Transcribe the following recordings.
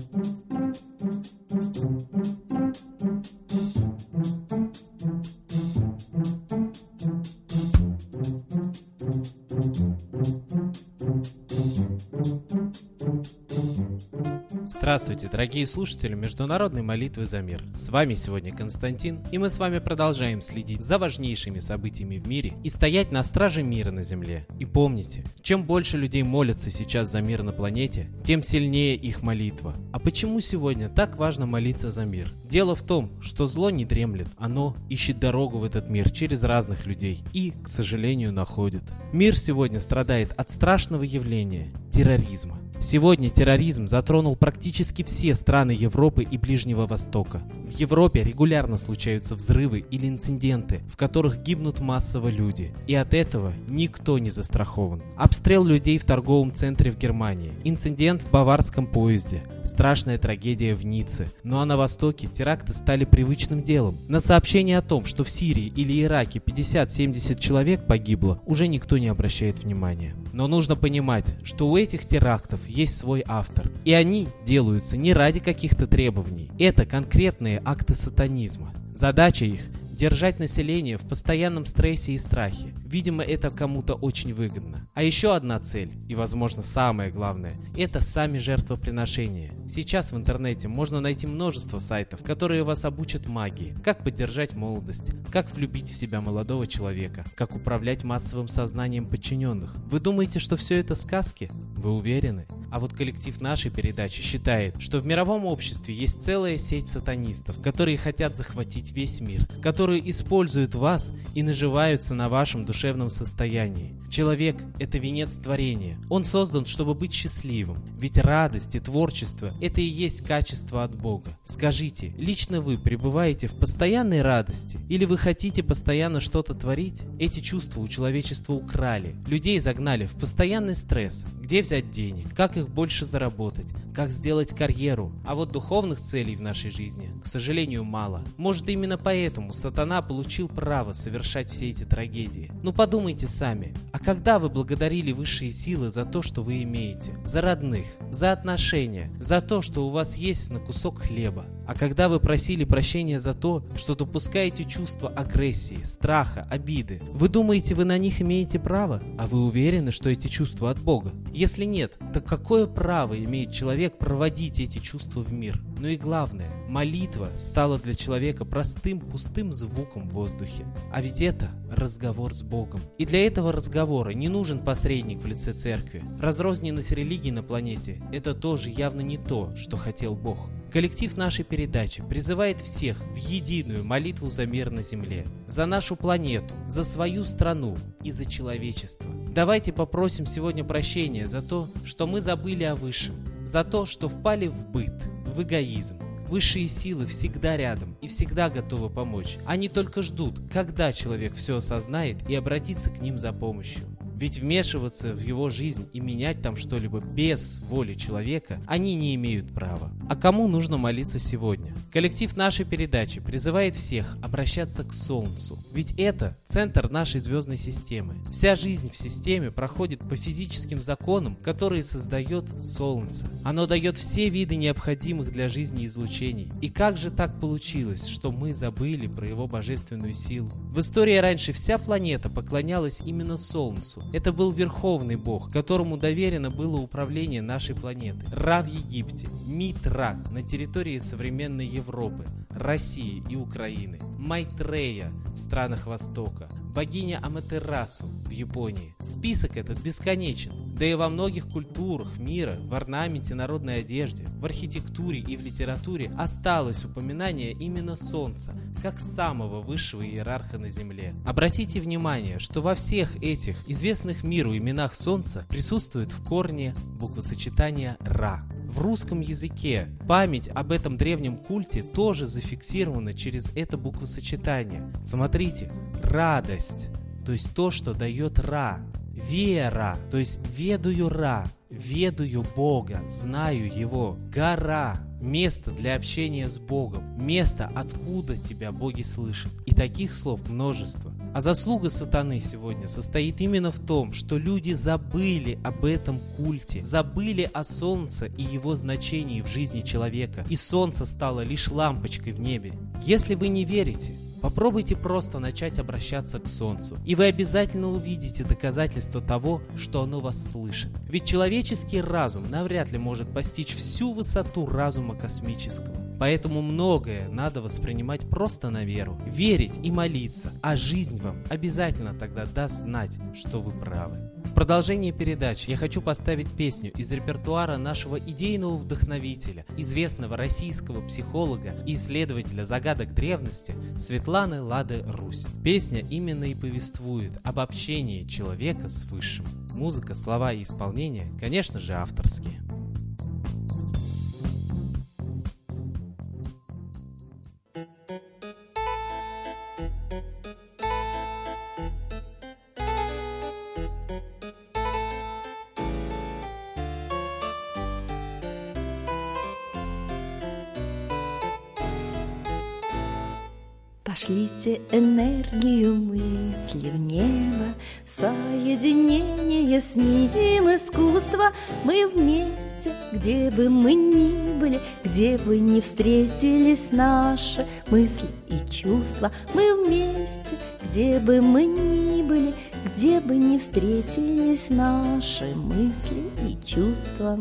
thank you Здравствуйте, дорогие слушатели Международной молитвы за мир. С вами сегодня Константин, и мы с вами продолжаем следить за важнейшими событиями в мире и стоять на страже мира на Земле. И помните, чем больше людей молятся сейчас за мир на планете, тем сильнее их молитва. А почему сегодня так важно молиться за мир? Дело в том, что зло не дремлет, оно ищет дорогу в этот мир через разных людей и, к сожалению, находит. Мир сегодня страдает от страшного явления – терроризма. Сегодня терроризм затронул практически все страны Европы и Ближнего Востока. В Европе регулярно случаются взрывы или инциденты, в которых гибнут массово люди. И от этого никто не застрахован. Обстрел людей в торговом центре в Германии, инцидент в баварском поезде, страшная трагедия в Ницце. Ну а на Востоке теракты стали привычным делом. На сообщение о том, что в Сирии или Ираке 50-70 человек погибло, уже никто не обращает внимания. Но нужно понимать, что у этих терактов есть свой автор. И они делаются не ради каких-то требований. Это конкретные акты сатанизма. Задача их держать население в постоянном стрессе и страхе. Видимо, это кому-то очень выгодно. А еще одна цель, и возможно самое главное, это сами жертвоприношения. Сейчас в интернете можно найти множество сайтов, которые вас обучат магии, как поддержать молодость, как влюбить в себя молодого человека, как управлять массовым сознанием подчиненных. Вы думаете, что все это сказки? Вы уверены? А вот коллектив нашей передачи считает, что в мировом обществе есть целая сеть сатанистов, которые хотят захватить весь мир, которые используют вас и наживаются на вашем душевном состоянии. Человек – это венец творения. Он создан, чтобы быть счастливым. Ведь радость и творчество – это и есть качество от Бога. Скажите, лично вы пребываете в постоянной радости? Или вы хотите постоянно что-то творить? Эти чувства у человечества украли. Людей загнали в постоянный стресс. Где взять денег? Как больше заработать? Как сделать карьеру? А вот духовных целей в нашей жизни, к сожалению, мало. Может именно поэтому сатана получил право совершать все эти трагедии. Ну подумайте сами, а когда вы благодарили высшие силы за то, что вы имеете? За родных, за отношения, за то, что у вас есть на кусок хлеба? А когда вы просили прощения за то, что допускаете чувство агрессии, страха, обиды, вы думаете, вы на них имеете право? А вы уверены, что эти чувства от Бога? Если нет, то какое право имеет человек проводить эти чувства в мир? Ну и главное, молитва стала для человека простым пустым звуком в воздухе. А ведь это разговор с Богом. И для этого разговора не нужен посредник в лице церкви. Разрозненность религий на планете – это тоже явно не то, что хотел Бог. Коллектив нашей передачи призывает всех в единую молитву за мир на Земле, за нашу планету, за свою страну и за человечество. Давайте попросим сегодня прощения за то, что мы забыли о Высшем, за то, что впали в быт, эгоизм. Высшие силы всегда рядом и всегда готовы помочь. Они только ждут, когда человек все осознает и обратится к ним за помощью. Ведь вмешиваться в его жизнь и менять там что-либо без воли человека они не имеют права. А кому нужно молиться сегодня? Коллектив нашей передачи призывает всех обращаться к Солнцу. Ведь это центр нашей звездной системы. Вся жизнь в системе проходит по физическим законам, которые создает Солнце. Оно дает все виды необходимых для жизни излучений. И как же так получилось, что мы забыли про его божественную силу? В истории раньше вся планета поклонялась именно Солнцу. Это был верховный бог, которому доверено было управление нашей планеты. Ра в Египте, Митра на территории современной Европы, России и Украины, Майтрея в странах Востока, богиня Аматерасу в Японии. Список этот бесконечен, да и во многих культурах мира, в орнаменте, народной одежде, в архитектуре и в литературе осталось упоминание именно Солнца, как самого высшего иерарха на Земле. Обратите внимание, что во всех этих известных миру именах Солнца присутствует в корне буквосочетание Ра. В русском языке память об этом древнем культе тоже зафиксирована через это буквосочетание. Смотрите, радость, то есть то, что дает Ра. Вера, то есть ведую Ра, ведую Бога, знаю Его. Гора, место для общения с Богом, место, откуда тебя боги слышат. И таких слов множество. А заслуга сатаны сегодня состоит именно в том, что люди забыли об этом культе, забыли о солнце и его значении в жизни человека, и солнце стало лишь лампочкой в небе. Если вы не верите, Попробуйте просто начать обращаться к Солнцу, и вы обязательно увидите доказательство того, что оно вас слышит. Ведь человеческий разум навряд ли может постичь всю высоту разума космического. Поэтому многое надо воспринимать просто на веру, верить и молиться, а жизнь вам обязательно тогда даст знать, что вы правы. В продолжении передач я хочу поставить песню из репертуара нашего идейного вдохновителя, известного российского психолога и исследователя загадок древности Светланы Лады Русь. Песня именно и повествует об общении человека с Высшим. Музыка, слова и исполнение, конечно же, авторские. Пошлите энергию мысли в небо, Соединение с ним искусство. Мы вместе, где бы мы ни были, Где бы ни встретились наши мысли и чувства. Мы вместе, где бы мы ни были, Где бы ни встретились наши мысли и чувства.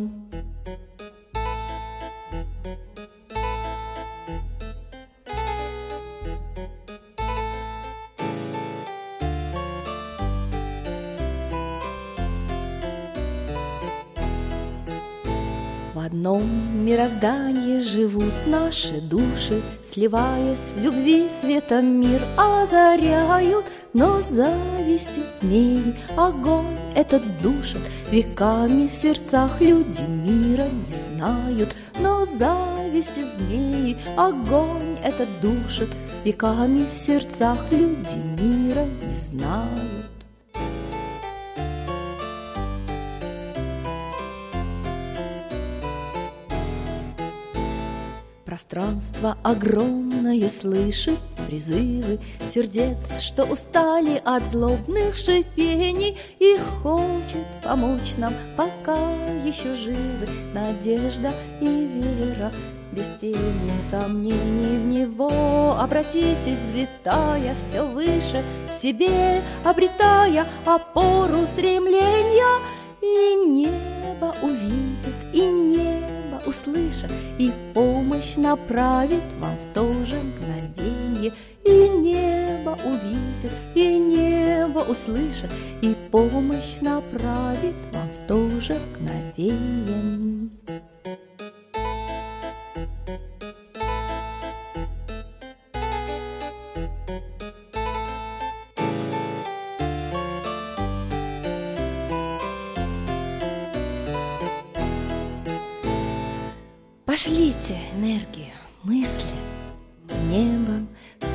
Одном мироздании живут наши души, Сливаясь в любви светом мир озаряют, Но зависти змеи огонь этот душит, Веками в сердцах люди мира не знают, Но зависти змеи огонь этот душит, Веками в сердцах люди мира не знают. Пространство огромное слышит призывы Сердец, что устали от злобных шипений И хочет помочь нам, пока еще живы Надежда и вера. Без тени сомнений в него Обратитесь, взлетая все выше в себе Обретая опору стремления И небо увидит, и небо услышит И помощь направит вам в то же мгновенье. И небо увидит, и небо услышит И помощь направит вам в то же мгновенье Пошлите энергию, мысли небом,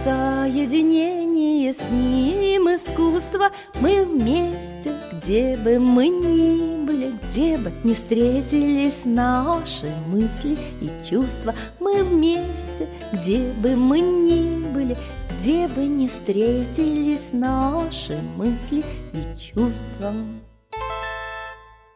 Соединение с ним искусство Мы вместе, где бы мы ни были Где бы не встретились наши мысли и чувства. Мы вместе, где бы мы ни были Где бы не встретились наши мысли и чувства